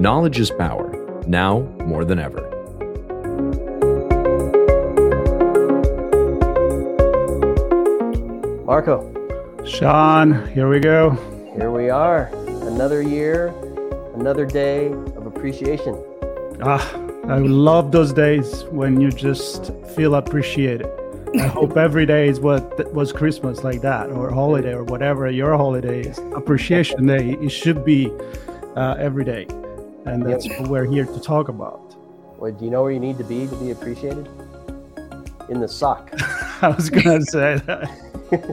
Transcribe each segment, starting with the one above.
Knowledge is power, now more than ever. Marco. Sean, here we go. Here we are. Another year, another day of appreciation. Ah, I love those days when you just feel appreciated. I hope every day is what was Christmas like that, or holiday, or whatever your holiday is. Appreciation Day. It should be uh, every day, and that's yep. what we're here to talk about. Well, do you know where you need to be to be appreciated? In the SOC. I was gonna say that.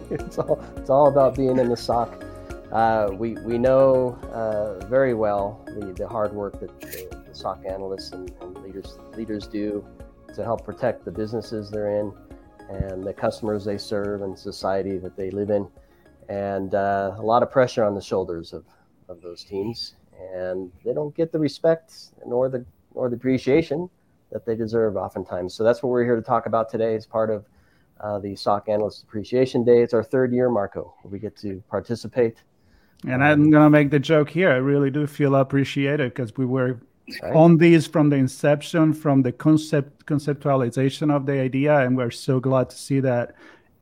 it's all it's all about being in the SOC. Uh, we we know uh, very well the, the hard work that the, the SOC analysts and, and, leaders leaders do to help protect the businesses they're in and the customers they serve and society that they live in, and uh, a lot of pressure on the shoulders of, of those teams, and they don't get the respect nor the nor the appreciation that they deserve oftentimes. So that's what we're here to talk about today as part of uh, the SOC Analyst Appreciation Day. It's our third year, Marco, where we get to participate and I'm gonna make the joke here. I really do feel appreciated because we were right. on these from the inception, from the concept conceptualization of the idea, and we're so glad to see that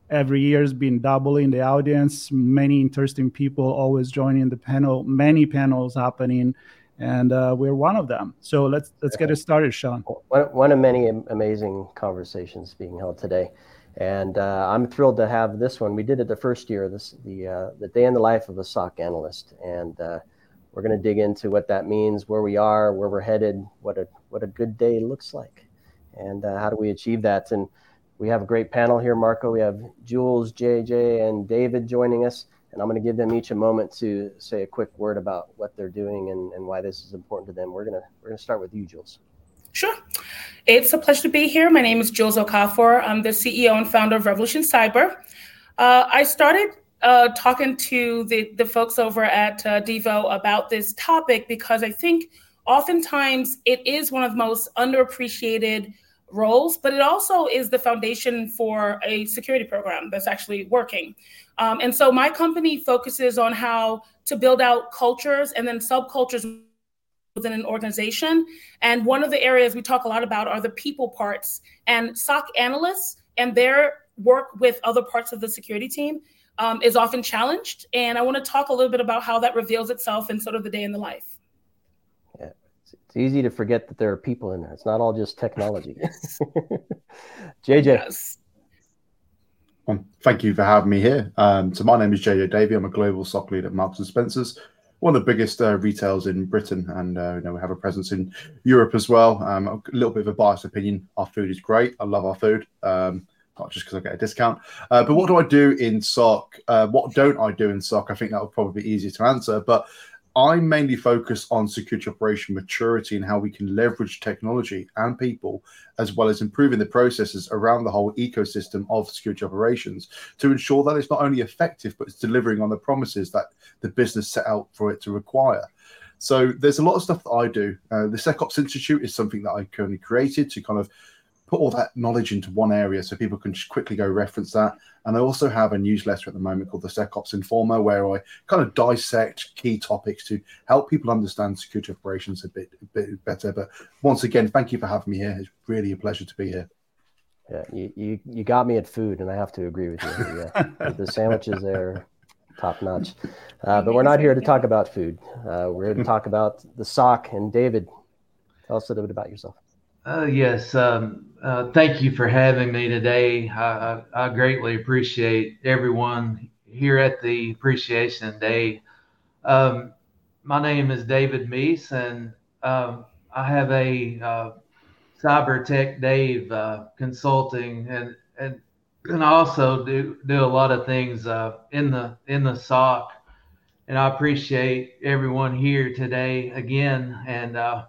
every year has been doubling the audience. Many interesting people always joining the panel. Many panels happening, and uh, we're one of them. So let's let's get it started, Sean. One, of many amazing conversations being held today and uh, I'm thrilled to have this one. We did it the first year, this the uh, the day in the life of a SOC analyst, and uh, we're going to dig into what that means, where we are, where we're headed, what a what a good day looks like, and uh, how do we achieve that. And we have a great panel here, Marco. We have Jules, JJ, and David joining us, and I'm going to give them each a moment to say a quick word about what they're doing and, and why this is important to them. We're gonna we're gonna start with you, Jules. Sure. It's a pleasure to be here. My name is Jules Okafor. I'm the CEO and founder of Revolution Cyber. Uh, I started uh, talking to the, the folks over at uh, Devo about this topic because I think oftentimes it is one of the most underappreciated roles, but it also is the foundation for a security program that's actually working. Um, and so my company focuses on how to build out cultures and then subcultures within an organization. And one of the areas we talk a lot about are the people parts and SOC analysts and their work with other parts of the security team um, is often challenged. And I want to talk a little bit about how that reveals itself in sort of the day in the life. Yeah, it's, easy to forget that there are people in there. It's not all just technology. JJ. Yes. Um, thank you for having me here. Um, so my name is JJ Davey. I'm a global SOC lead at Marks and Spencers one of the biggest uh, retails in Britain, and uh, you know we have a presence in Europe as well. Um, a little bit of a biased opinion. Our food is great. I love our food. Um, not just because I get a discount. Uh, but what do I do in SOC? Uh, what don't I do in SOC? I think that would probably be easier to answer. But I mainly focus on security operation maturity and how we can leverage technology and people, as well as improving the processes around the whole ecosystem of security operations to ensure that it's not only effective, but it's delivering on the promises that the business set out for it to require. So there's a lot of stuff that I do. Uh, the SecOps Institute is something that I currently created to kind of put all that knowledge into one area so people can quickly go reference that. And I also have a newsletter at the moment called the SecOps Informer, where I kind of dissect key topics to help people understand security operations a bit, a bit better. But once again, thank you for having me here. It's really a pleasure to be here. Yeah, you, you, you got me at food, and I have to agree with you. Yeah, the sandwiches there, top notch. Uh, but we're not here to talk about food. Uh, we're here to talk about the SOC. And David, tell us a little bit about yourself. Uh, yes, um, uh, thank you for having me today. I, I, I, greatly appreciate everyone here at the Appreciation Day. Um, my name is David Meece, and um, I have a uh, Cyber Tech Dave uh, consulting, and and and I also do do a lot of things uh, in the in the SOC. And I appreciate everyone here today again, and uh,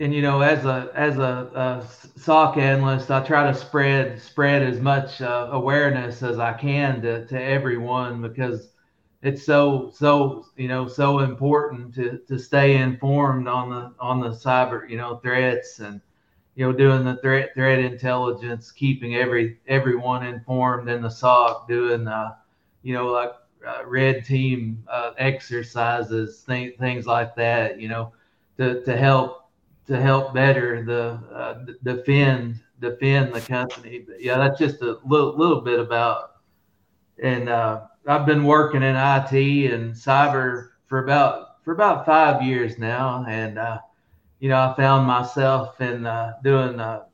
and you know, as a as a, a SOC analyst, I try to spread spread as much uh, awareness as I can to, to everyone because it's so so you know so important to, to stay informed on the on the cyber you know threats and you know doing the threat threat intelligence, keeping every everyone informed in the SOC, doing the you know like uh, red team uh, exercises, th- things like that. You know, to to help to help better the uh, defend defend the company. But yeah, that's just a little little bit about. And uh, I've been working in IT and cyber for about for about five years now, and uh, you know I found myself in uh, doing uh,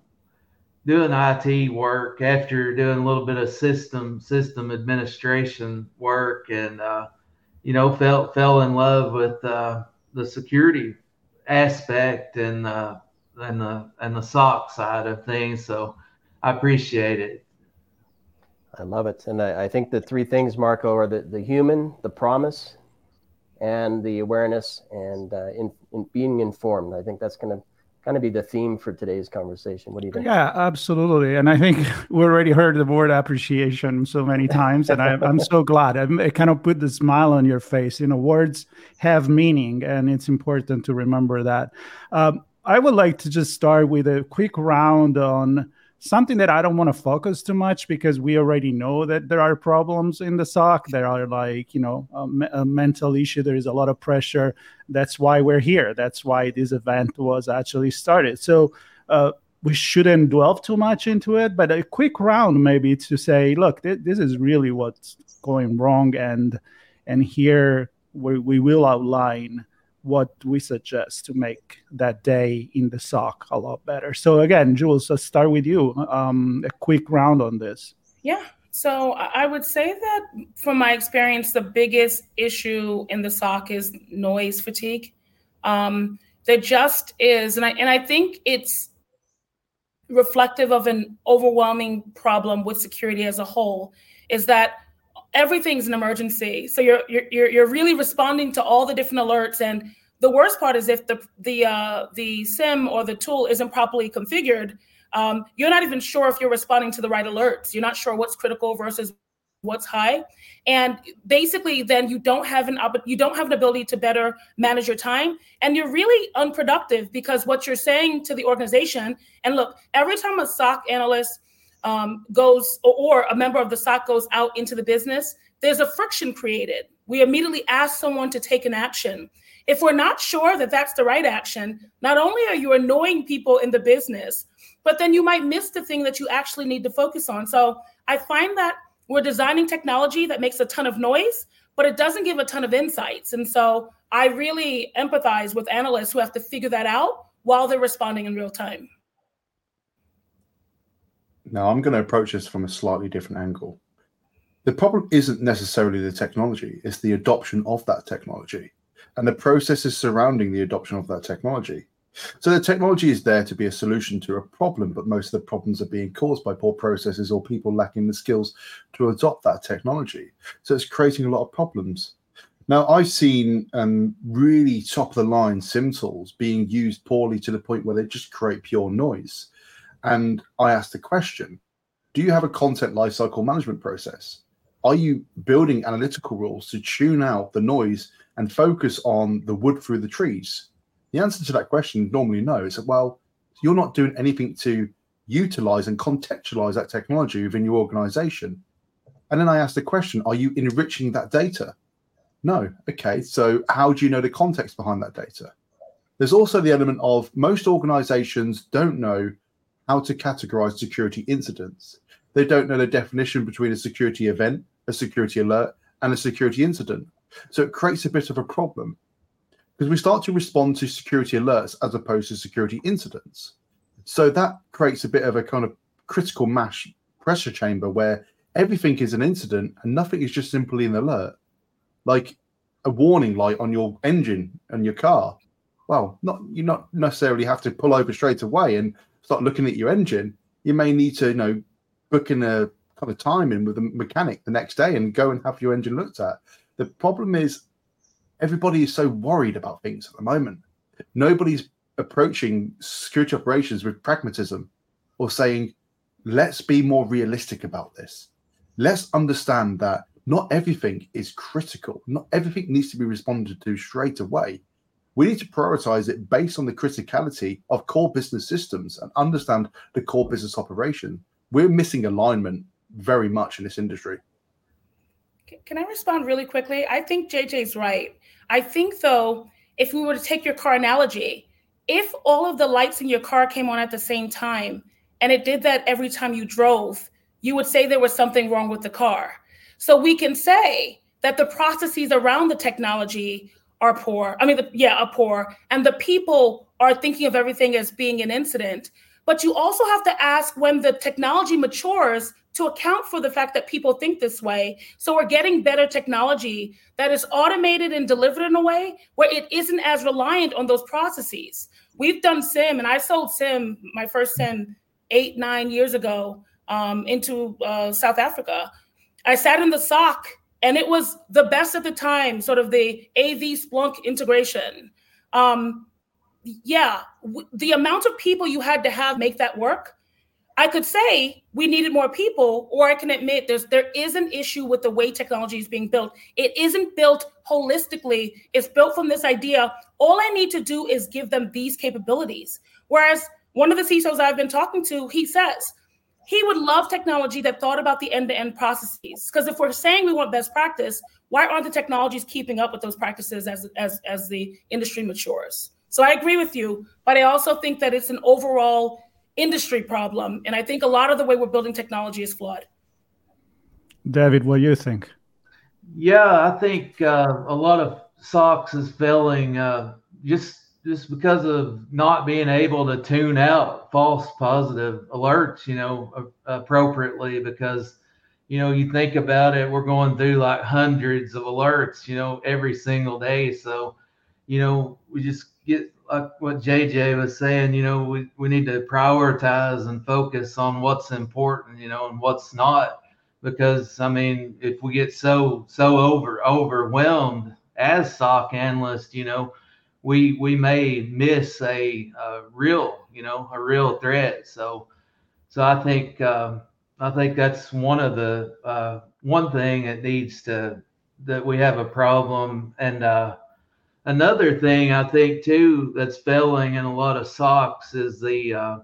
doing IT work after doing a little bit of system system administration work, and uh, you know fell fell in love with the security aspect and the and the and the SOC side of things. So I appreciate it. I love it, and I, I think the three things, Marco, are the, the human, the promise, and the awareness, and uh, in, in being informed. I think that's going to kind of be the theme for today's conversation. What do you think? Yeah, absolutely. And I think we already heard the word appreciation so many times, and I, am so glad. I, kind of put the smile on your face. You know, words have meaning, and it's important to remember that. Um, I would like to just start with a quick round on something that I don't want to focus too much because we already know that there are problems in the SOC. There are like, you know, a, mental issue. There is a lot of pressure. That's why we're here. That's why this event was actually started. So, uh, we shouldn't dwell too much into it, but a quick round maybe to say, look, th- this is really what's going wrong, and and here we, we will outline what we suggest to make that day in the SOC a lot better. So again, Jules, let's start with you. Um, a quick round on this. Yeah. So I would say that from my experience, the biggest issue in the SOC is noise fatigue. Um, there just is, and I and I think it's reflective of an overwhelming problem with security as a whole. Is that everything's an emergency. So you're you're you're really responding to all the different alerts, and the worst part is if the the uh, the SIEM or the tool isn't properly configured, um, you're not even sure if you're responding to the right alerts. You're not sure what's critical versus what's high, and basically, then you don't have an you don't have an ability to better manage your time, and you're really unproductive because what you're saying to the organization. And look, every time a SOC analyst um, goes or a member of the SOC goes out into the business, there's a friction created. We immediately ask someone to take an action. If we're not sure that that's the right action, not only are you annoying people in the business, but then you might miss the thing that you actually need to focus on. So I find that we're designing technology that makes a ton of noise, but it doesn't give a ton of insights. And so I really empathize with analysts who have to figure that out while they're responding in real time. Now, I'm going to approach this from a slightly different angle. The problem isn't necessarily the technology, it's the adoption of that technology and the processes surrounding the adoption of that technology. So the technology is there to be a solution to a problem, but most of the problems are being caused by poor processes or people lacking the skills to adopt that technology. So it's creating a lot of problems. Now, I've seen um, really top of the line SIEM tools being used poorly to the point where they just create pure noise. And I asked the question Do you have a content lifecycle management process? Are you building analytical rules to tune out the noise and focus on the wood through the trees? The answer to that question normally no. It's well, you're not doing anything to utilize and contextualize that technology within your organization. And then I asked the question, are you enriching that data? No. Okay. So how do you know the context behind that data? There's also the element of most organizations don't know how to categorize security incidents. They don't know the definition between a security event, a security alert, and a security incident. So it creates a bit of a problem because we start to respond to security alerts as opposed to security incidents. So that creates a bit of a kind of critical mass pressure chamber where everything is an incident and nothing is just simply an alert. Like a warning light on your engine and your car. Well, not you not necessarily have to pull over straight away and start looking at your engine, you may need to, you know, book in a kind of time in with a mechanic the next day and go and have your engine looked at. The problem is everybody is so worried about things at the moment. Nobody's approaching security operations with pragmatism or saying, let's be more realistic about this. Let's understand that not everything is critical. Not everything needs to be responded to straight away. We need to prioritize it based on the criticality of core business systems and understand the core business operation. We're missing alignment very much in this industry. Can I respond really quickly? I think JJ's right. I think, though, if we were to take your car analogy, if all of the lights in your car came on at the same time and it did that every time you drove, you would say there was something wrong with the car. So we can say that the processes around the technology are poor. I mean, the, yeah, are poor, and the people are thinking of everything as being an incident. But you also have to ask when the technology matures to account for the fact that people think this way. So we're getting better technology that is automated and delivered in a way where it isn't as reliant on those processes. We've done SIEM, and I sold SIEM, my first SIEM, eight, nine years ago um, into uh, South Africa. I sat in the SOC, and it was the best at the time, sort of the AV Splunk integration. Um, yeah, w- the amount of people you had to have make that work I could say we needed more people, or I can admit there's there is an issue with the way technology is being built. It isn't built holistically. It's built from this idea. All I need to do is give them these capabilities. Whereas one of the CISOs I've been talking to, he says he would love technology that thought about the end-to-end processes. Because if we're saying we want best practice, why aren't the technologies keeping up with those practices as as as the industry matures? So I agree with you, but I also think that it's an overall industry problem. And I think a lot of the way we're building technology is flawed. David, what do you think? Yeah, I think uh, a lot of SOCs is failing uh, just just because of not being able to tune out false positive alerts, you know, appropriately. Because you know, you think about it, we're going through like hundreds of alerts, you know, every single day. So, you know, we just get like what JJ was saying, you know, we, we need to prioritize and focus on what's important, you know, and what's not. Because I mean, if we get so so over overwhelmed as SOC analysts, you know, we we may miss a, a real, you know, a real threat. So so I think um, I think that's one of the uh, one thing that needs to that we have a problem and uh, another thing I think too that's failing in a lot of SOCs is the uh,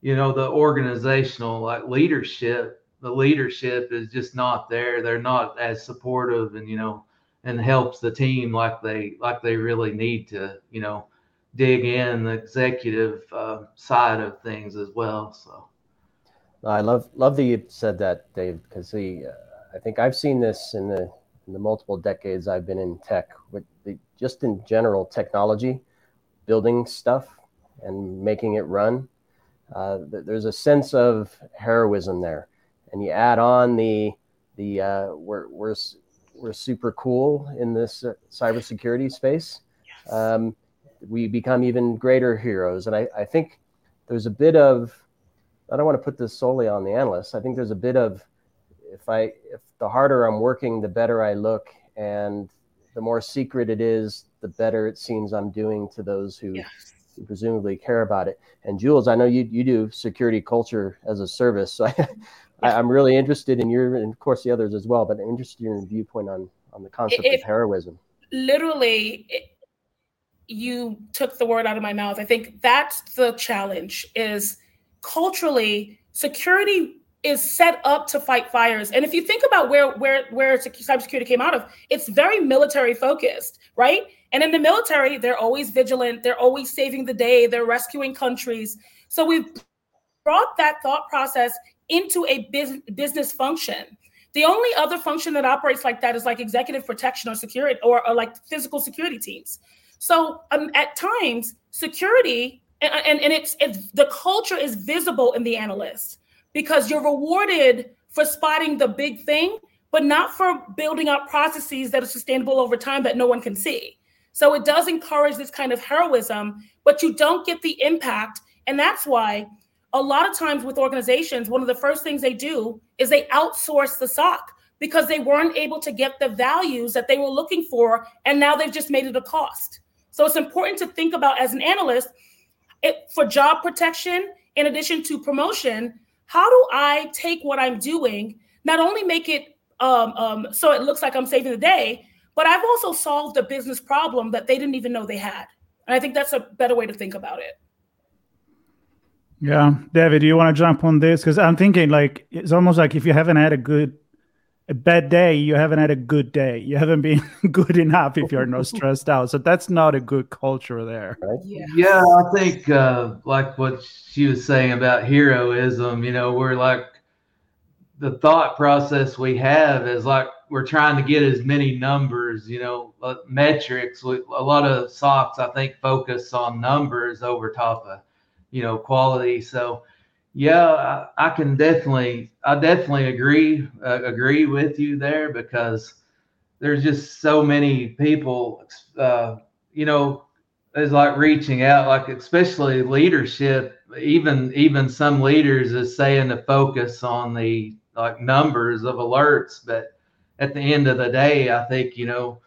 you know the organizational like leadership. The leadership is just not there. They're not as supportive and you know and helps the team like they like they really need to you know dig in the executive uh, side of things as well. So. I love love that you said that, Dave, because the uh, I think I've seen this in the in the multiple decades I've been in tech with the just in general technology, building stuff and making it run. Uh, there's a sense of heroism there, and you add on the the uh, we're we're we're super cool in this uh, cybersecurity space. Um, we become even greater heroes, and I, I think there's a bit of I don't want to put this solely on the analysts. I think there's a bit of if I if the harder I'm working, the better I look, and the more secret it is, the better it seems I'm doing to those who, yes. Presumably care about it. And Jules, I know you you do security culture as a service, so I, I, am really interested in your, and of course the others as well, but I'm interested in your viewpoint on on the concept of heroism. Literally, it, you took the word out of my mouth. I think that's the challenge. Is culturally security is set up to fight fires. And if you think about where where where cybersecurity came out of, it's very military focused, right? And in the military, they're always vigilant, they're always saving the day, they're rescuing countries. So we've brought that thought process into a business business function. The only other function that operates like that is like executive protection or security or, or like physical security teams. So um, at times, security and, and, and it's, it's the culture is visible in the analyst because you're rewarded for spotting the big thing, but not for building up processes that are sustainable over time that no one can see. So it does encourage this kind of heroism, but you don't get the impact. And that's why a lot of times with organizations, one of the first things they do is they outsource the SOC because they weren't able to get the values that they were looking for. And now they've just made it a cost. So it's important to think about as an analyst it, for job protection, in addition to promotion, how do I take what I'm doing, not only make it um, um, so it looks like I'm saving the day, but I've also solved a business problem that they didn't even know they had. And I think that's a better way to think about it. Yeah, David, do you want to jump on this? Because I'm thinking like it's almost like if you haven't had a good, a bad day, you haven't had a good day. You haven't been good enough if you're not stressed out. So that's not a good culture there. Right? Yeah, yeah. I think uh, like what she was saying about heroism. You know, we're like the thought process we have is like we're trying to get as many numbers, you know, uh, metrics. A lot of SOCs, I think, focus on numbers over top of you know quality. So yeah, I, I can definitely I definitely agree uh, agree with you there because there's just so many people uh, you know is like reaching out like especially leadership even even some leaders is saying to focus on the like numbers of alerts but at the end of the day i think you know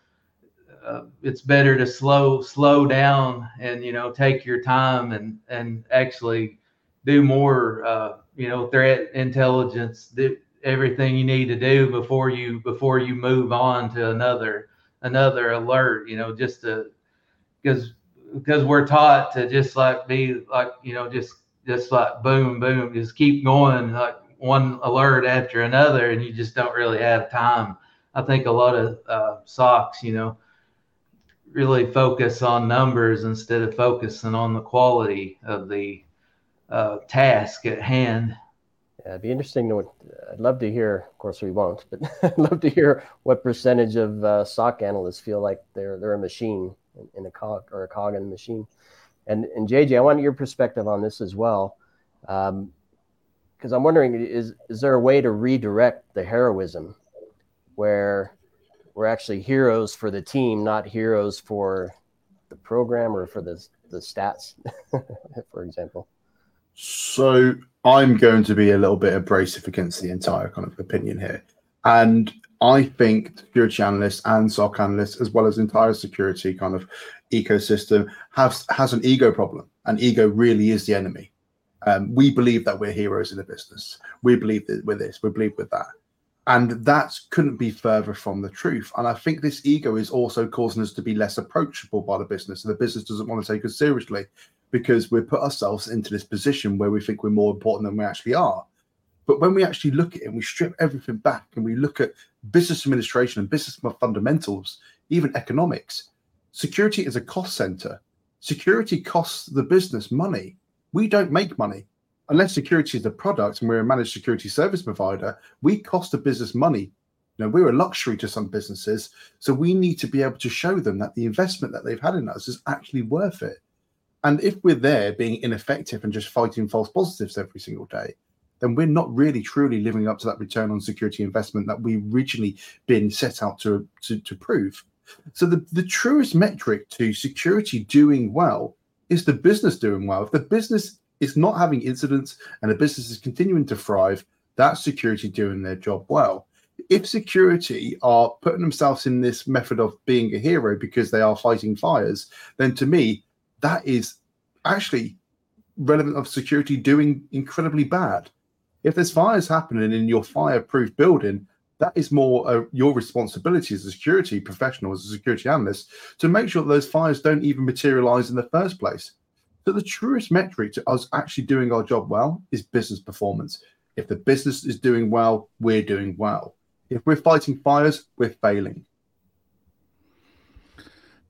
uh, it's better to slow slow down and you know take your time and and actually do more uh, you know threat intelligence do everything you need to do before you before you move on to another another alert you know just to because because we're taught to just like be like you know just just like boom boom just keep going like one alert after another and you just don't really have time i think a lot of uh, SOCs you know really focus on numbers instead of focusing on the quality of the uh, task at hand. Yeah, it'd be interesting to. I'd love to hear. Of course, we won't, but I'd love to hear what percentage of uh, analysts feel like they're they're a machine in a cog or a cog in a machine. And and JJ, I want your perspective on this as well, because I'm wondering is is there a way to redirect the heroism, where we're actually heroes for the team, not heroes for the program or for the the stats, for example. So I'm going to be a little bit abrasive against the entire kind of opinion here, and I think security analysts and SOC analysts, as well as entire security kind of ecosystem, have has an ego problem, and ego really is the enemy. Um, we believe that we're heroes in the business. We believe that we're this. We believe with that. And that couldn't be further from the truth. And I think this ego is also causing us to be less approachable by the business. And the business doesn't want to take us seriously because we've put ourselves into this position where we think we're more important than we actually are. But when we actually look at it and we strip everything back and we look at business administration and business fundamentals, even economics, security is a cost center. Security costs the business money. We don't make money unless security is a product and we're a managed security service provider, we cost a business money. You know, we're a luxury to some businesses, so we need to be able to show them that the investment that they've had in us is actually worth it. And if we're there being ineffective and just fighting false positives every single day, then we're not really truly living up to that return on security investment that we originally been set out to, to, to prove. So the, the truest metric to security doing well is the business doing well. If the business is not having incidents and the business is continuing to thrive, that's security doing their job well. If security are putting themselves in this method of being a hero because they are fighting fires, then to me, that is actually relevant of security doing incredibly bad. If there's fires happening in your fireproof building, that is more uh, your responsibility as a security professional, as a security analyst, to make sure that those fires don't even materialize in the first place. So the truest metric to us actually doing our job well is business performance. If the business is doing well, we're doing well. If we're fighting fires, we're failing.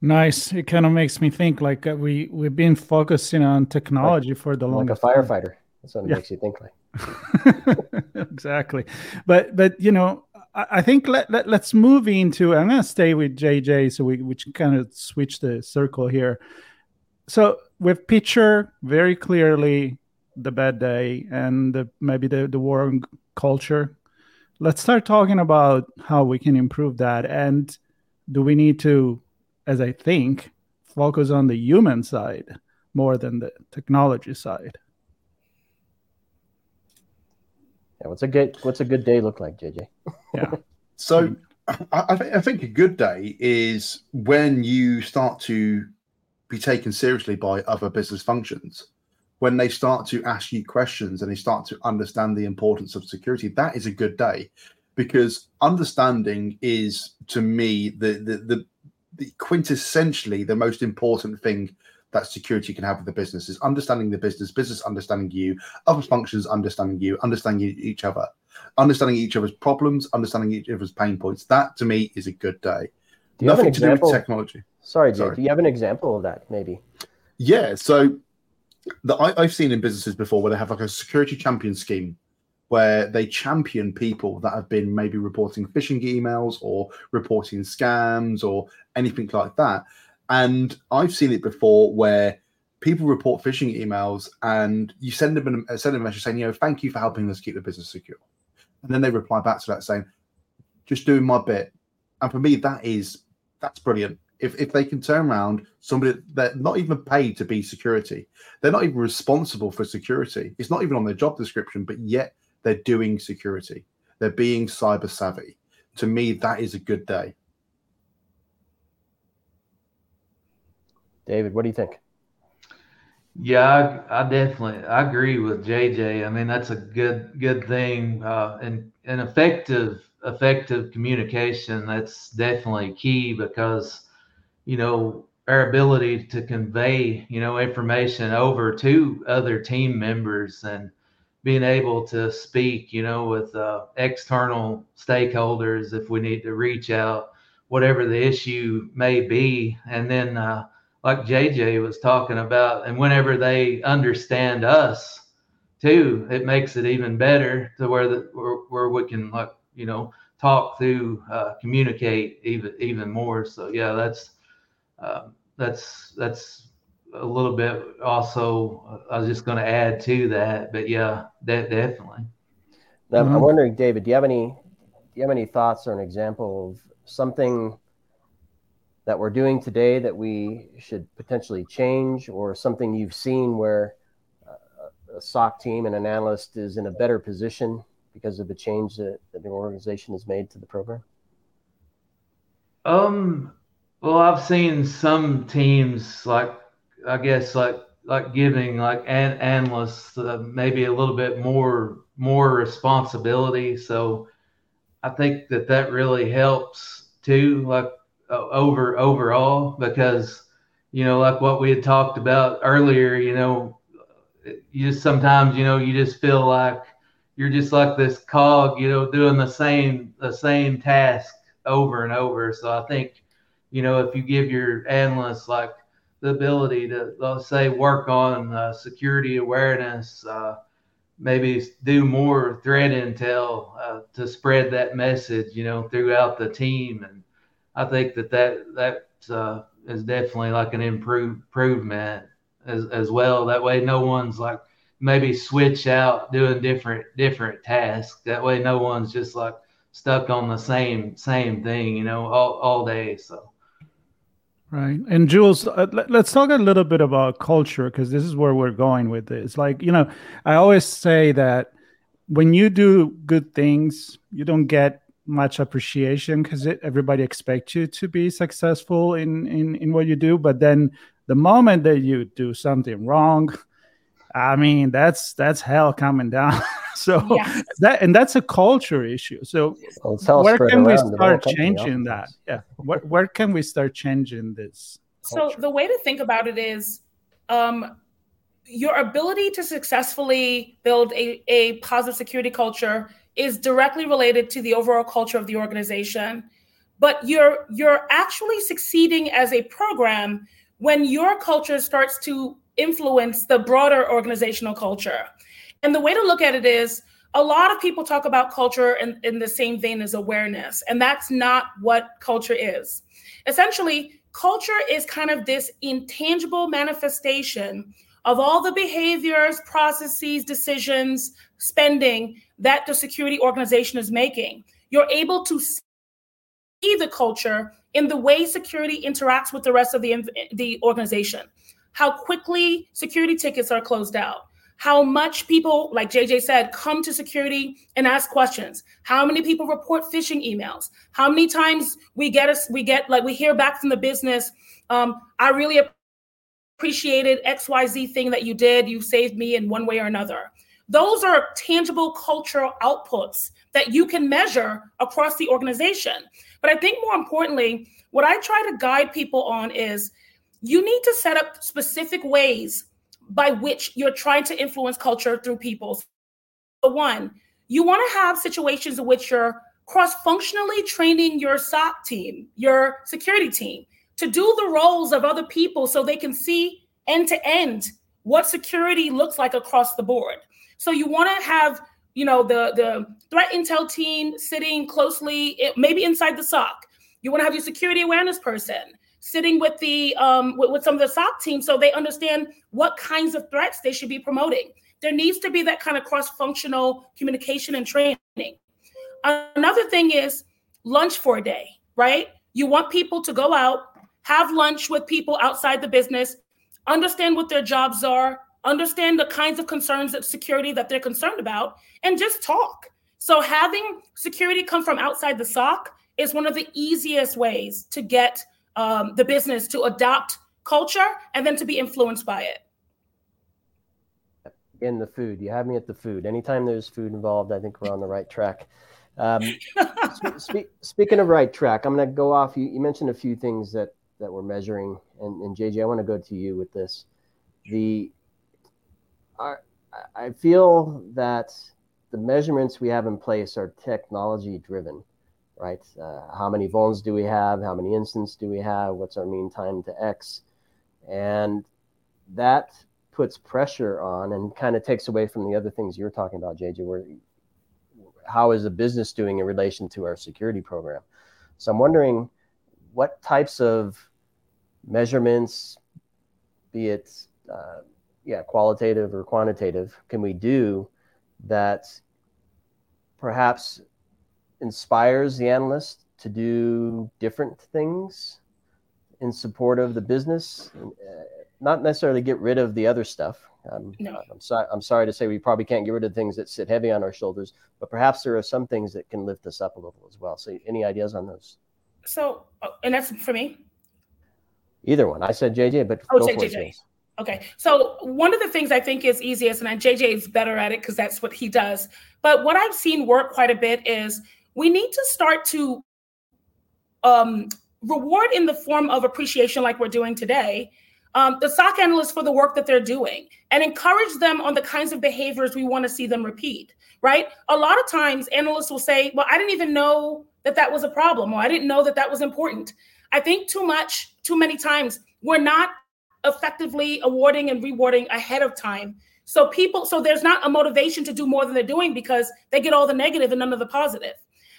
Nice. It kind of makes me think like uh, we we've been focusing on technology like, for the longest. Like a firefighter. That's what it yeah. makes you think like. exactly, but but you know I, think let, let let's move into. I'm gonna stay with JJ, so we which kind of switch the circle here. So with picture very clearly the bad day and the, maybe the, the war culture let's start talking about how we can improve that and do we need to as i think focus on the human side more than the technology side yeah what's a good what's a good day look like jj yeah. So I, th- I think a good day is when you start to be taken seriously by other business functions. when they start to ask you questions and they start to understand the importance of security, that is a good day. Because understanding is to me the the the, the quintessentially the most important thing that security can have with the business is understanding the business, business understanding you, other functions understanding you, understanding each other, understanding each other's problems, understanding each other's pain points. That to me is a good day. Nothing have to do with technology. Sorry, Sorry. Do you have an example of that, maybe? Yeah. So that I, I've seen in businesses before where they have like a security champion scheme where they champion people that have been maybe reporting phishing emails or reporting scams or anything like that. And I've seen it before where people report phishing emails and you send them a, uh, send them a message saying, you know, thank you for helping us keep the business secure. And then they reply back to that saying, just doing my bit. And for me, that is that's brilliant. If if they can turn around somebody they're not even paid to be security, they're not even responsible for security. It's not even on their job description, but yet they're doing security. They're being cyber savvy. To me, that is a good day. David, what do you think? Yeah, I, I, definitely I agree with JJ. I mean, that's a good good thing, uh, and and effective effective communication. That's definitely key because you know our ability to convey you know information over to other team members and being able to speak you know with uh, external stakeholders if we need to reach out whatever the issue may be and then uh, like JJ was talking about, and whenever they understand us too, it makes it even better to where the where, where we can like you know talk through, uh, communicate even even more. So yeah, that's uh, that's that's a little bit. Also, I was just going to add to that, but yeah, de- definitely. Now, mm-hmm. I'm wondering, David, do you have any do you have any thoughts or an example of something that we're doing today that we should potentially change, or something you've seen where a SOC team and an analyst is in a better position because of the change that, that the organization has made to the program? Um, well, I've seen some teams like I guess like like giving like an analysts uh, maybe a little bit more more responsibility. So I think that that really helps too. Like over overall because you know like what we had talked about earlier you know you just sometimes you know you just feel like you're just like this cog you know doing the same the same task over and over. So i think you know if you give your analysts like the ability to let's say work on uh, security awareness uh, maybe do more threat intel uh, to spread that message you know throughout the team and I think that that that uh, is definitely like an improve, improvement as as well. That way, no one's like maybe switch out doing different different tasks. That way, no one's just like stuck on the same same thing, you know, all all day. So. Right. And Jules, uh, let, us talk a little bit about culture because this is where we're going with this. Like, you know, I always say that when you do good things, you don't get much appreciation because everybody expects you to be successful in, in in what you do. But then the moment that you do something wrong i mean that's that's hell coming down. So yes. that and that's a culture issue. So well, where can we start changing that? Yeah. Where, where can we start changing this culture? so the way to think about it is um, your ability to successfully build a, a positive security culture is directly related to the overall culture of the organization. But you're you're actually succeeding as a program when your culture starts to influence the broader organizational culture. And the way to look at it is a lot of people talk about culture in, in the same vein as awareness and that's not what culture is. Essentially culture is kind of this intangible manifestation of all the behaviors processes decisions spending that the security organization is making. You're able to see the culture in the way security interacts with the rest of the, the organization. How quickly security tickets are closed out. How much people, like JJ said, come to security and ask questions. How many people report phishing emails? How many times we get us, we get like we hear back from the business. Um, I really appreciated XYZ thing that you did. You saved me in one way or another. Those are tangible cultural outputs that you can measure across the organization. But I think more importantly, what I try to guide people on is you need to set up specific ways by which you're trying to influence culture through people. So one, you want to have situations in which you're cross-functionally training your SOC team, your security team, to do the roles of other people so they can see end to end what security looks like across the board. So you want to have, you know, the the threat intel team sitting closely, maybe inside the SOC. You want to have your security awareness person sitting with the um, with, with some of the SOC team so they understand what kinds of threats they should be promoting. There needs to be that kind of cross-functional communication and training. Another thing is lunch for a day, right? You want people to go out, have lunch with people outside the business, understand what their jobs are, understand the kinds of concerns of security that they're concerned about, and just talk. So having security come from outside the SOC is one of the easiest ways to get um, the business to adopt culture and then to be influenced by it. In the food, you have me at the food. Anytime there's food involved, I think we're on the right track. Um, spe- speaking of right track, I'm going to go off. You, you, mentioned a few things that that we're measuring, and, and JJ, I want to go to you with this. The I, I feel that the measurements we have in place are technology driven, right? Uh, how many vulns do we have? How many instances do we have? What's our mean time to X? And that puts pressure on and kind of takes away from the other things you're talking about, JJ, where how is the business doing in relation to our security program? So I'm wondering what types of measurements, be it uh, yeah qualitative or quantitative, can we do that perhaps inspires the analyst to do different things in support of the business, uh, not necessarily get rid of the other stuff, um, no. I'm sorry. I'm sorry to say we probably can't get rid of things that sit heavy on our shoulders, but perhaps there are some things that can lift us up a little as well. So, any ideas on those? So, uh, and that's for me. Either one. I said JJ, but oh, say JJ. Okay. So one of the things I think is easiest, and JJ is better at it because that's what he does. But what I've seen work quite a bit is we need to start to um, reward in the form of appreciation, like we're doing today, um, the SOC analysts for the work that they're doing and encourage them on the kinds of behaviors we want to see them repeat, right? A lot of times analysts will say, well, I didn't even know that that was a problem or I didn't know that that was important. I think too much, too many times, we're not effectively awarding and rewarding ahead of time. So people, so there's not a motivation to do more than they're doing because they get all the negative and none of the positive.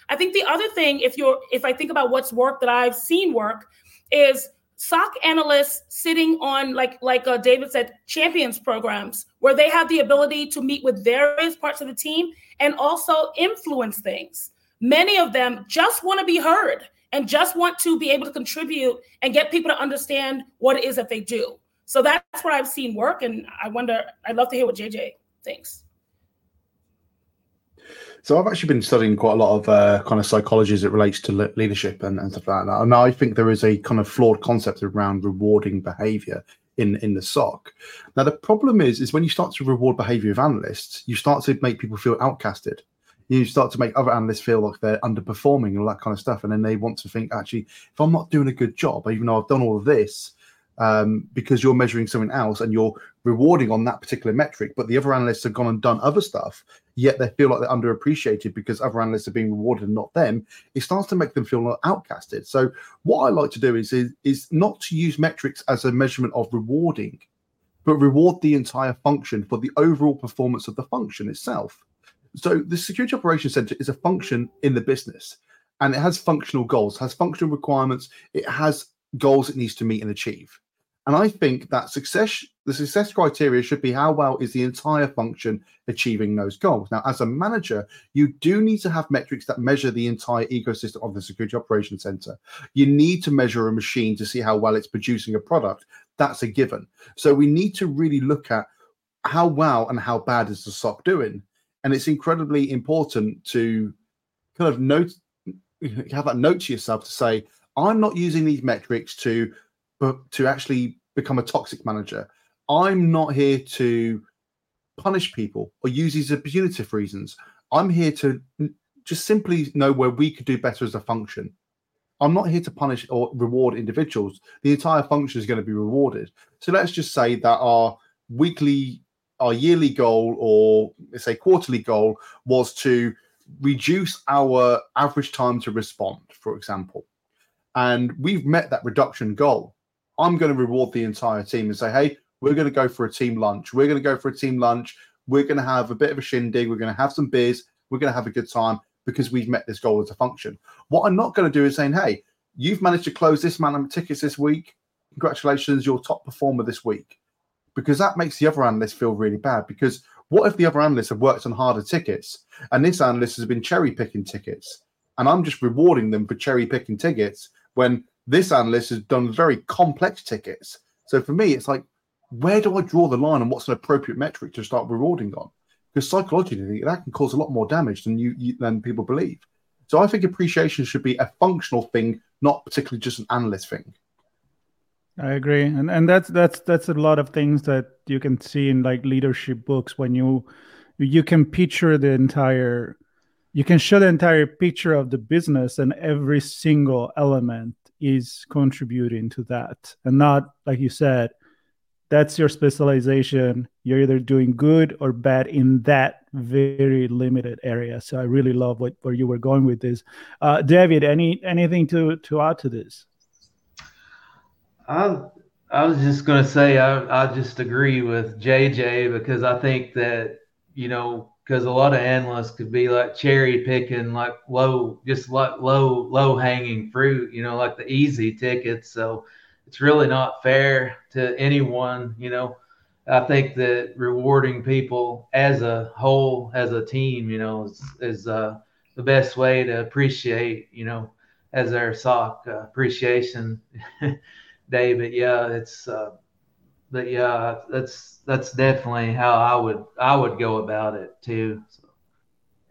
I think the other thing, if you're, if I think about what's work that I've seen work, is SOC analysts sitting on like like uh, David said, champions programs where they have the ability to meet with various parts of the team and also influence things. Many of them just want to be heard and just want to be able to contribute and get people to understand what it is that they do. So that's what I've seen work, and I wonder. I'd love to hear what JJ thinks. So I've actually been studying quite a lot of uh, kind of psychology as it relates to le- leadership and, and stuff like that. And I think there is a kind of flawed concept around rewarding behavior in in the SOC. Now the problem is, is when you start to reward behavior of analysts, you start to make people feel outcasted. You start to make other analysts feel like they're underperforming and all that kind of stuff, and then they want to think, actually, if I'm not doing a good job, even though I've done all of this, um, because you're measuring something else and you're rewarding on that particular metric, but the other analysts have gone and done other stuff, yet they feel like they're underappreciated because other analysts are being rewarded and not them. It starts to make them feel outcasted. So what I like to do is, is is not to use metrics as a measurement of rewarding, but reward the entire function for the overall performance of the function itself. So the security operations center is a function in the business and it has functional goals, has functional requirements, it has goals it needs to meet and achieve. And I think that success, the success criteria should be how well is the entire function achieving those goals. Now, as a manager, you do need to have metrics that measure the entire ecosystem of the security operations center. You need to measure a machine to see how well it's producing a product. That's a given. So we need to really look at how well and how bad is the SOC doing. And it's incredibly important to kind of note, have that note to yourself to say, I'm not using these metrics to but to actually become a toxic manager. I'm not here to punish people or use these as punitive reasons. I'm here to just simply know where we could do better as a function. I'm not here to punish or reward individuals. The entire function is going to be rewarded. So let's just say that our weekly, our yearly goal, or let's say quarterly goal, was to reduce our average time to respond, for example. And we've met that reduction goal. I'm going to reward the entire team and say, hey, we're going to go for a team lunch. We're going to go for a team lunch. We're going to have a bit of a shindig. We're going to have some beers. We're going to have a good time because we've met this goal as a function. What I'm not going to do is saying, hey, you've managed to close this amount of tickets this week. Congratulations, you're top performer this week. Because that makes the other analysts feel really bad. Because what if the other analysts have worked on harder tickets and this analyst has been cherry picking tickets and I'm just rewarding them for cherry picking tickets when this analyst has done very complex tickets? So for me, it's like, where do I draw the line and what's an appropriate metric to start rewarding on? because psychologically that can cause a lot more damage than you, you than people believe. So I think appreciation should be a functional thing, not particularly just an analyst thing. I agree, and and that's that's that's a lot of things that you can see in like leadership books when you you can picture the entire you can show the entire picture of the business and every single element is contributing to that. And not like you said that's your specialization. You're either doing good or bad in that very limited area. So i really love what where you were going with this. Uh, david any anything to to add to this i i was just going to say I, I just agree with jj because i think that you know because a lot of analysts could be like cherry picking like low just like low low hanging fruit you know like the easy tickets so it's really not fair to anyone. You know, I think that rewarding people as a whole, as a team, you know, is, is uh, the best way to appreciate, you know, as our SOC uh, appreciation day. But yeah, it's, uh, but yeah, that's that's definitely how I would I would go about it too. So.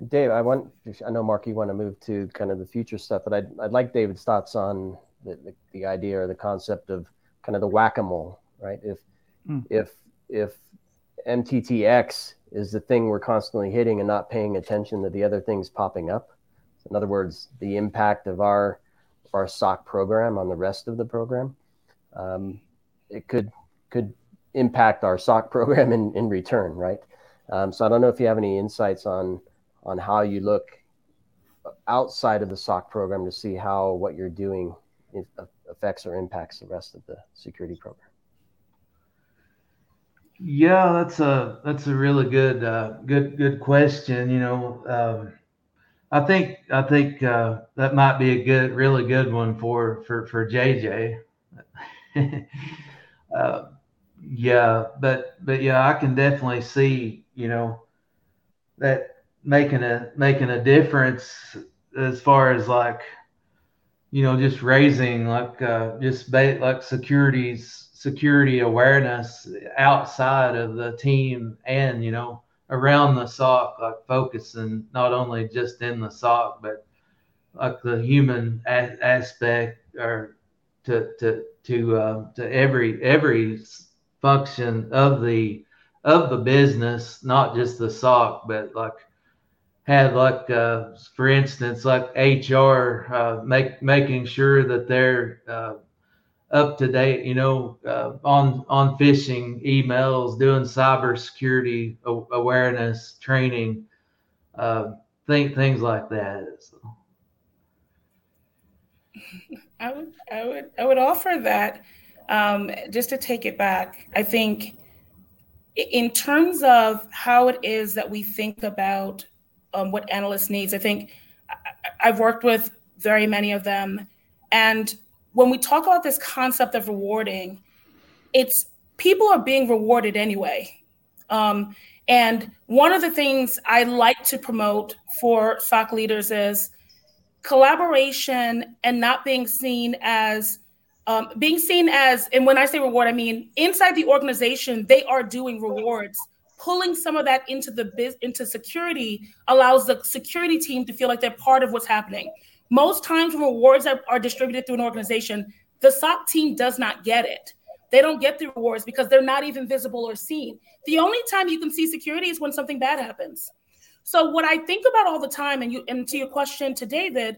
Dave, I want I know Mark, you want to move to kind of the future stuff, but I'd I'd like David's thoughts on the, the, the idea or the concept of kind of the whack-a-mole, right? If mm. if if MTTX is the thing we're constantly hitting and not paying attention to the other things popping up. In other words, the impact of our of our SOC program on the rest of the program, um, it could could impact our SOC program in, in return, right? Um, so I don't know if you have any insights on on how you look outside of the SOC program to see how what you're doing affects or impacts the rest of the security program? Yeah, that's a that's a really good uh, good good question. You know, um, I think I think uh, that might be a good really good one for for for JJ. uh, yeah, but but yeah, I can definitely see you know that making a making a difference as far as like you know, just raising like uh, just ba- like securities security awareness outside of the team and you know around the SOC like focusing not only just in the SOC but like the human a- aspect or to to to uh, to every every function of the of the business, not just the SOC, but like had like uh, for instance like hr uh, make making sure that they're uh, up to date you know uh, on on phishing emails doing cybersecurity awareness training uh, think things like that so. i would i would i would offer that um, just to take it back i think in terms of how it is that we think about um, what analysts needs. I think I've worked with very many of them, and when we talk about this concept of rewarding, it's people are being rewarded anyway. Um, and one of the things I like to promote for SOC leaders is collaboration and not being seen as um, being seen as, and when I say reward, I mean inside the organization, they are doing rewards pulling some of that into the biz into security allows the security team to feel like they're part of what's happening. Most times when rewards are, are distributed through an organization, the SOC team does not get it. they don't get the rewards because they're not even visible or seen. The only time you can see security is when something bad happens. So what I think about all the time, and you and to your question to David,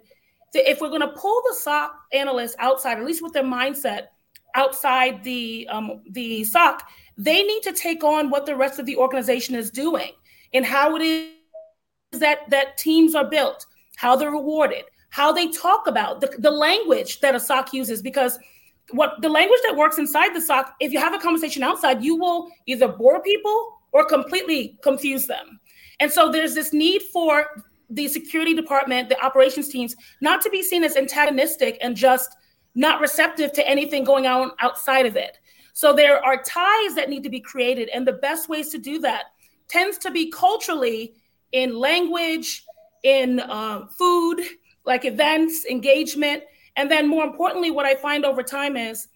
if we're going to pull the SOC analysts outside, at least with their mindset outside the um, the SOC, they need to take on what the rest of the organization is doing and how it is that that teams are built, how they're rewarded, how they talk about the, the language that a SOC uses, because what the language that works inside the SOC, if you have a conversation outside, you will either bore people or completely confuse them. And so there's this need for the security department, the operations teams, not to be seen as antagonistic and just not receptive to anything going on outside of it. So there are ties that need to be created, and the best ways to do that tends to be culturally in language, in uh, food, like events, engagement, and then more importantly, what I find over time is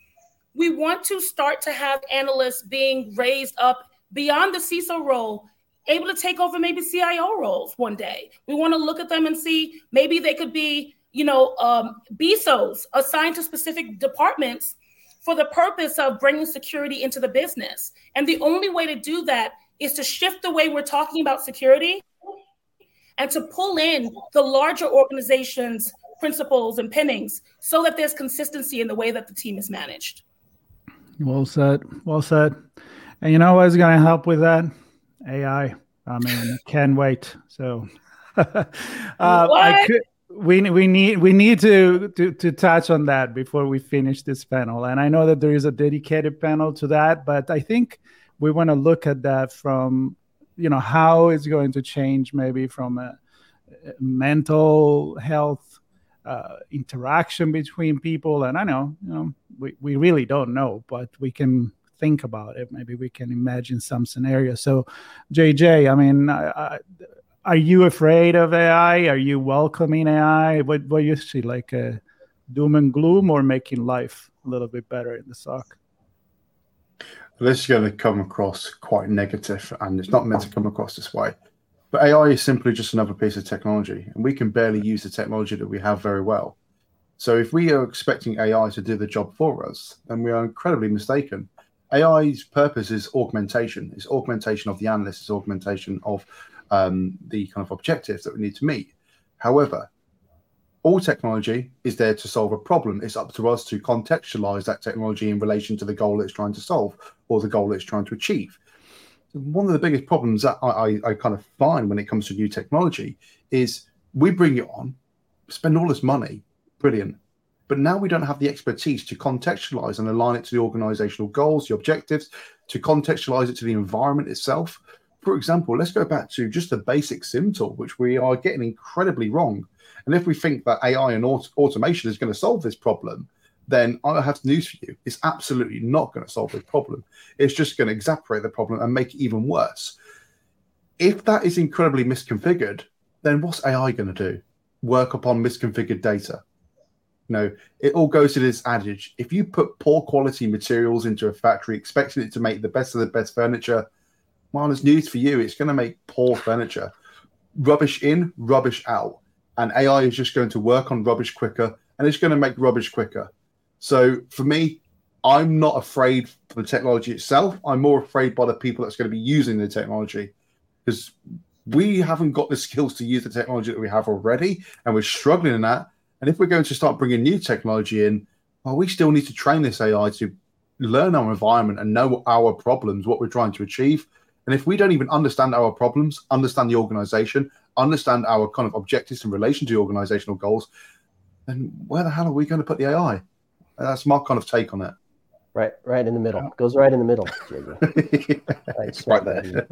we want to start to have analysts being raised up beyond the CISO role able to take over maybe CIO roles one day. We want to look at them and see maybe they could be, you know, um, BISOs assigned to specific departments for the purpose of bringing security into the business. And the only way to do that is to shift the way we're talking about security and to pull in the larger organizations' principles and pinnings so that there's consistency in the way that the team is managed. Well said. Well said. And you know what's going to help with that? AI. I mean, can't wait. So, uh, I could, we we need we need to, to to touch on that before we finish this panel. And I know that there is a dedicated panel to that, but I think we want to look at that from you know how it's going to change maybe from a, a mental health uh, interaction between people and i know you know we, we really don't know but we can think about it. Maybe we can imagine some scenario. So, JJ, I mean, I, I, are you afraid of AI? Are you welcoming AI? What what you see like a uh, doom and gloom or making life a little bit better in the SOC? This is going to come across quite negative, and it's not meant to come across this way. But AI is simply just another piece of technology, and we can barely use the technology that we have very well. So if we are expecting AI to do the job for us, then we are incredibly mistaken. AI's purpose is augmentation. It's augmentation of the analyst. It's augmentation of um, the kind of objectives that we need to meet. However, all technology is there to solve a problem. It's up to us to contextualize that technology in relation to the goal it's trying to solve or the goal it's trying to achieve. One of the biggest problems that I, I, I kind of find when it comes to new technology is we bring it on, spend all this money, brilliant. But now we don't have the expertise to contextualize and align it to the organizational goals, the objectives, to contextualize it to the environment itself. For example, let's go back to just the basic SIEM tool, which we are getting incredibly wrong. And if we think that AI and aut- automation is going to solve this problem, then I have news for you. It's absolutely not going to solve this problem. It's just going to exacerbate the problem and make it even worse. If that is incredibly misconfigured, then what's AI going to do? Work upon misconfigured data. You know, it all goes to this adage: if you put poor quality materials into a factory, expecting it to make the best of the best furniture, well, there's news for you. It's going to make poor furniture. Rubbish in, rubbish out, and AI is just going to work on rubbish quicker, and it's going to make rubbish quicker. So for me, I'm not afraid for the technology itself. I'm more afraid by the people that's going to be using the technology, because we haven't got the skills to use the technology that we have already, and we're struggling in that and if we're going to start bringing new technology in, well, we still need to train this AI to learn our environment and know our problems, what we're trying to achieve. And if we don't even understand our problems, understand the organization, understand our kind of objectives in relation to organizational goals, then where the hell are we going to put the AI? That's my kind of take on it. Right, right in the middle. Goes right in the middle. right, right there.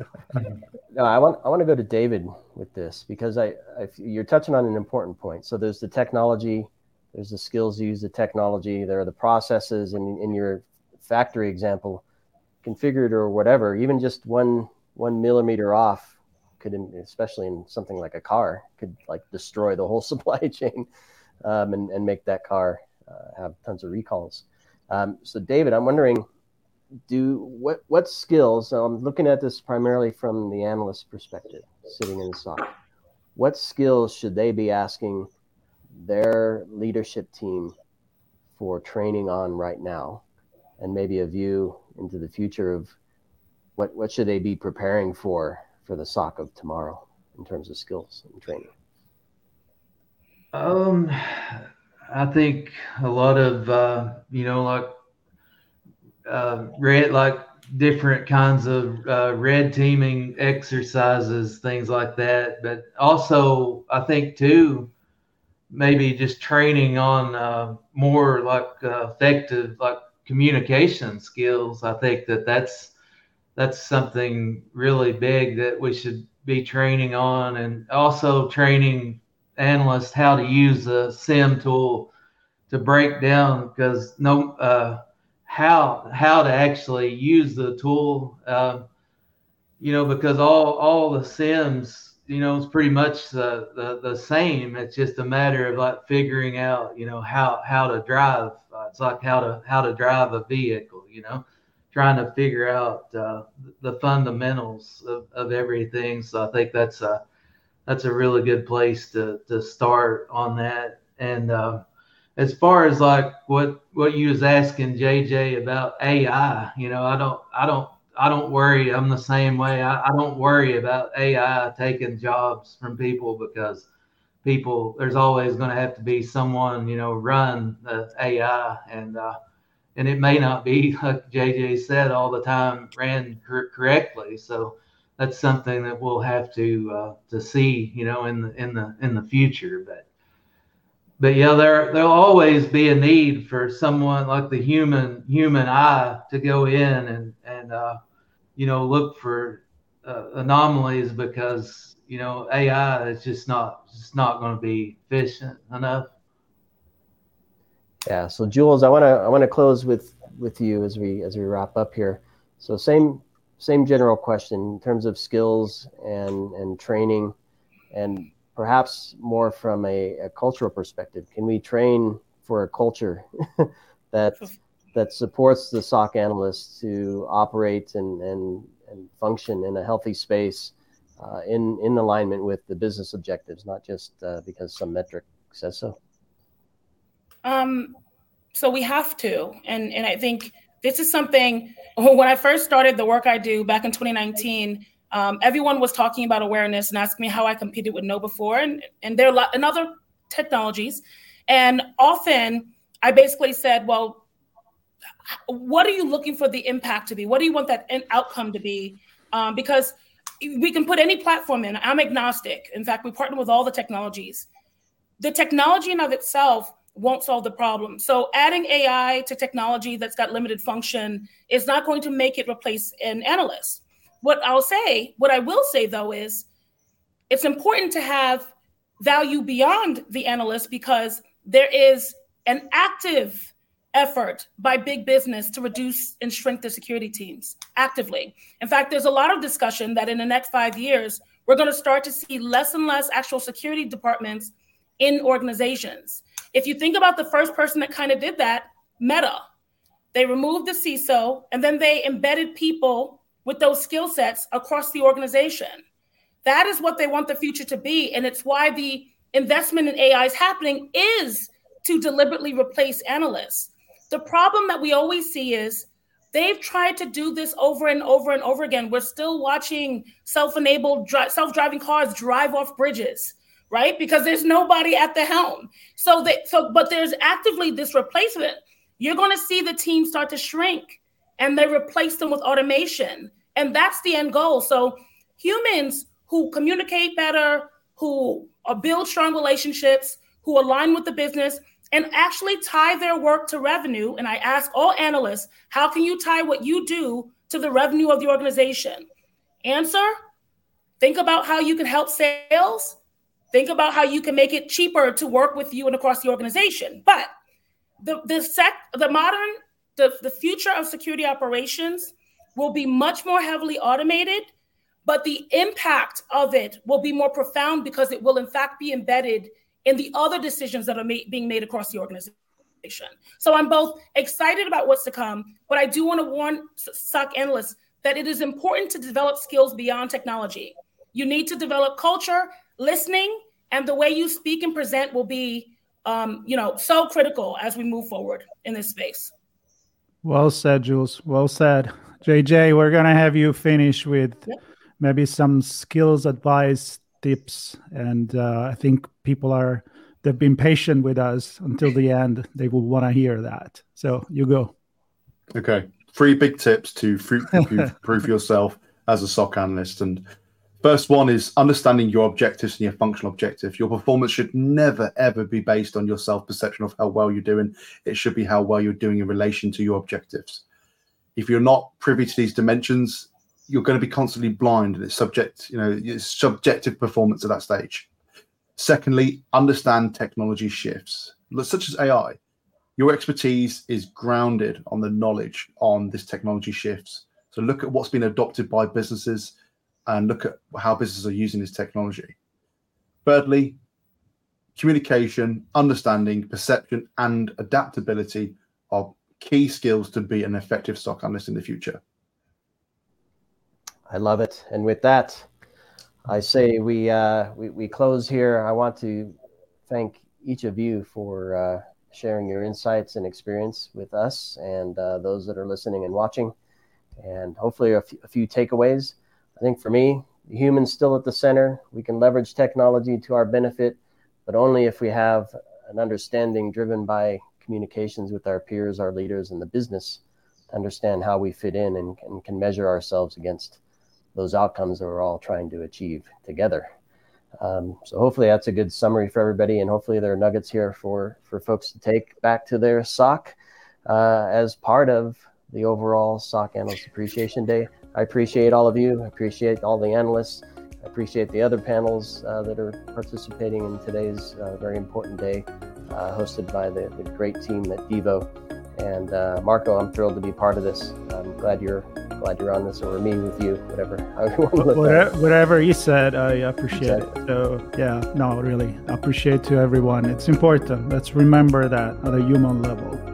no, I want I want to go to David with this because I, I you're touching on an important point. So there's the technology, there's the skills to use the technology, there are the processes, and in your factory example, configured or whatever, even just one one millimeter off could, especially in something like a car, could like destroy the whole supply chain, um, and and make that car uh, have tons of recalls. Um, so, David, I'm wondering, do what what skills? So I'm looking at this primarily from the analyst perspective, sitting in the SOC. What skills should they be asking their leadership team for training on right now? and maybe a view into the future of what what should they be preparing for for the SOC of tomorrow in terms of skills and training? Um, I think a lot of uh, you know like uh, red like different kinds of uh, red teaming exercises, things like that. But also, I think too, maybe just training on uh, more like uh, effective like communication skills. I think that that's that's something really big that we should be training on, and also training analysts how to use the SIEM tool to break down because no uh, how how to actually use the tool. Uh, you know, because all all the SIEMs, you know, it's pretty much the, the the same. It's just a matter of like figuring out, you know, how how to drive. Uh, it's like how to how to drive a vehicle. You know, trying to figure out uh, the fundamentals of, of everything. So I think that's a that's a really good place to to start on that. And uh, as far as like what what you was asking JJ about AI, you know, I don't I don't I don't worry. I'm the same way. I, I don't worry about AI taking jobs from people because people there's always going to have to be someone you know run the AI and uh, and it may not be like JJ said all the time ran cor- correctly. So that's something that we'll have to uh, to see you know in the in the in the future. But but yeah, there there'll always be a need for someone like the human human eye to go in and and uh, you know look for uh, anomalies because you know AI is just not just not going to be efficient enough. Yeah. So Jules, I want to I want to close with with you as we as we wrap up here. So same same general question in terms of skills and and training and perhaps more from a, a cultural perspective. Can we train for a culture that that supports the SOC analysts to operate and, and, and function in a healthy space uh, in, in alignment with the business objectives, not just uh, because some metric says so? Um, so we have to. And, and I think this is something, when I first started the work I do back in 2019, um, everyone was talking about awareness and asking me how I competed with KnowBe4, and and there lot, and other technologies. And often I basically said, well, what are you looking for the impact to be? What do you want that outcome to be? Um, because we can put any platform in. I'm agnostic. In fact, we partner with all the technologies. The technology in of itself won't solve the problem. So adding AI to technology that's got limited function is not going to make it replace an analyst. What I'll say, what I will say though, is it's important to have value beyond the analyst because there is an active effort by big business to reduce and shrink the security teams actively. In fact, there's a lot of discussion that in the next five years, we're going to start to see less and less actual security departments in organizations. If you think about the first person that kind of did that, Meta, they removed the CISO and then they embedded people with those skill sets across the organization. That is what they want the future to be. And it's why the investment in AI is happening is to deliberately replace analysts. The problem that we always see is they've tried to do this over and over and over again. We're still watching self-enabled self-driving cars drive off bridges, right? Because there's nobody at the helm. So they so but there's actively this replacement. You're going to see the team start to shrink and they replace them with automation. And that's the end goal. So humans who communicate better, who uh, build strong relationships, who align with the business, and actually tie their work to revenue. And I ask all analysts, how can you tie what you do to the revenue of the organization? Answer think about how you can help sales. Think about how you can make it cheaper to work with you and across the organization. But the the sec the modern the, the future of security operations will be much more heavily automated, but the impact of it will be more profound because it will, in fact, be embedded in the other decisions that are being made across the organization. So I'm both excited about what's to come, but I do want to warn SOC analysts that it is important to develop skills beyond technology. You need to develop culture, listening, and the way you speak and present will be, um, you know, so critical as we move forward in this space. Well said, Jules. Well said. JJ, we're going to have you finish with yep. maybe some skills, advice, tips. And uh, I think people are, they've been patient with us until the end. They will want to hear that. So you go. Okay. Three big tips to proof yourself as a SOC analyst. And First one is understanding your objectives and your functional objective. Your performance should never, ever be based on your self perception of how well you're doing. It should be how well you're doing in relation to your objectives. If you're not privy to these dimensions, you're going to be constantly blind and it's subject, you know, it's subjective performance at that stage. Secondly, understand technology shifts, such as AI. Your expertise is grounded on the knowledge on this technology shifts. So look at what's been adopted by businesses and look at how businesses are using this technology. Thirdly, communication, understanding, perception, and adaptability are key skills to be an effective SOC analyst in the future. I love it. And with that, I say we uh, we, we close here. I want to thank each of you for uh, sharing your insights and experience with us and uh, those that are listening and watching, and hopefully a, f- a few takeaways. I think for me, the human's still at the center. We can leverage technology to our benefit, but only if we have an understanding driven by communications with our peers, our leaders, and the business to understand how we fit in and, and can measure ourselves against those outcomes that we're all trying to achieve together. Um, so hopefully that's a good summary for everybody, and hopefully there are nuggets here for for folks to take back to their SOC uh, as part of the overall SOC Analyst Appreciation Day. I appreciate all of you. I appreciate all the analysts. I appreciate the other panels uh, that are participating in today's uh, very important day, uh, hosted by the, the, great team at Devo. And uh, Marco, I'm thrilled to be part of this. I'm glad you're glad you're on this, or me with you, whatever. whatever, whatever you said, I appreciate it. So yeah, no, really, appreciate to everyone. It's important. Let's remember that at a human level.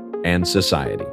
and society.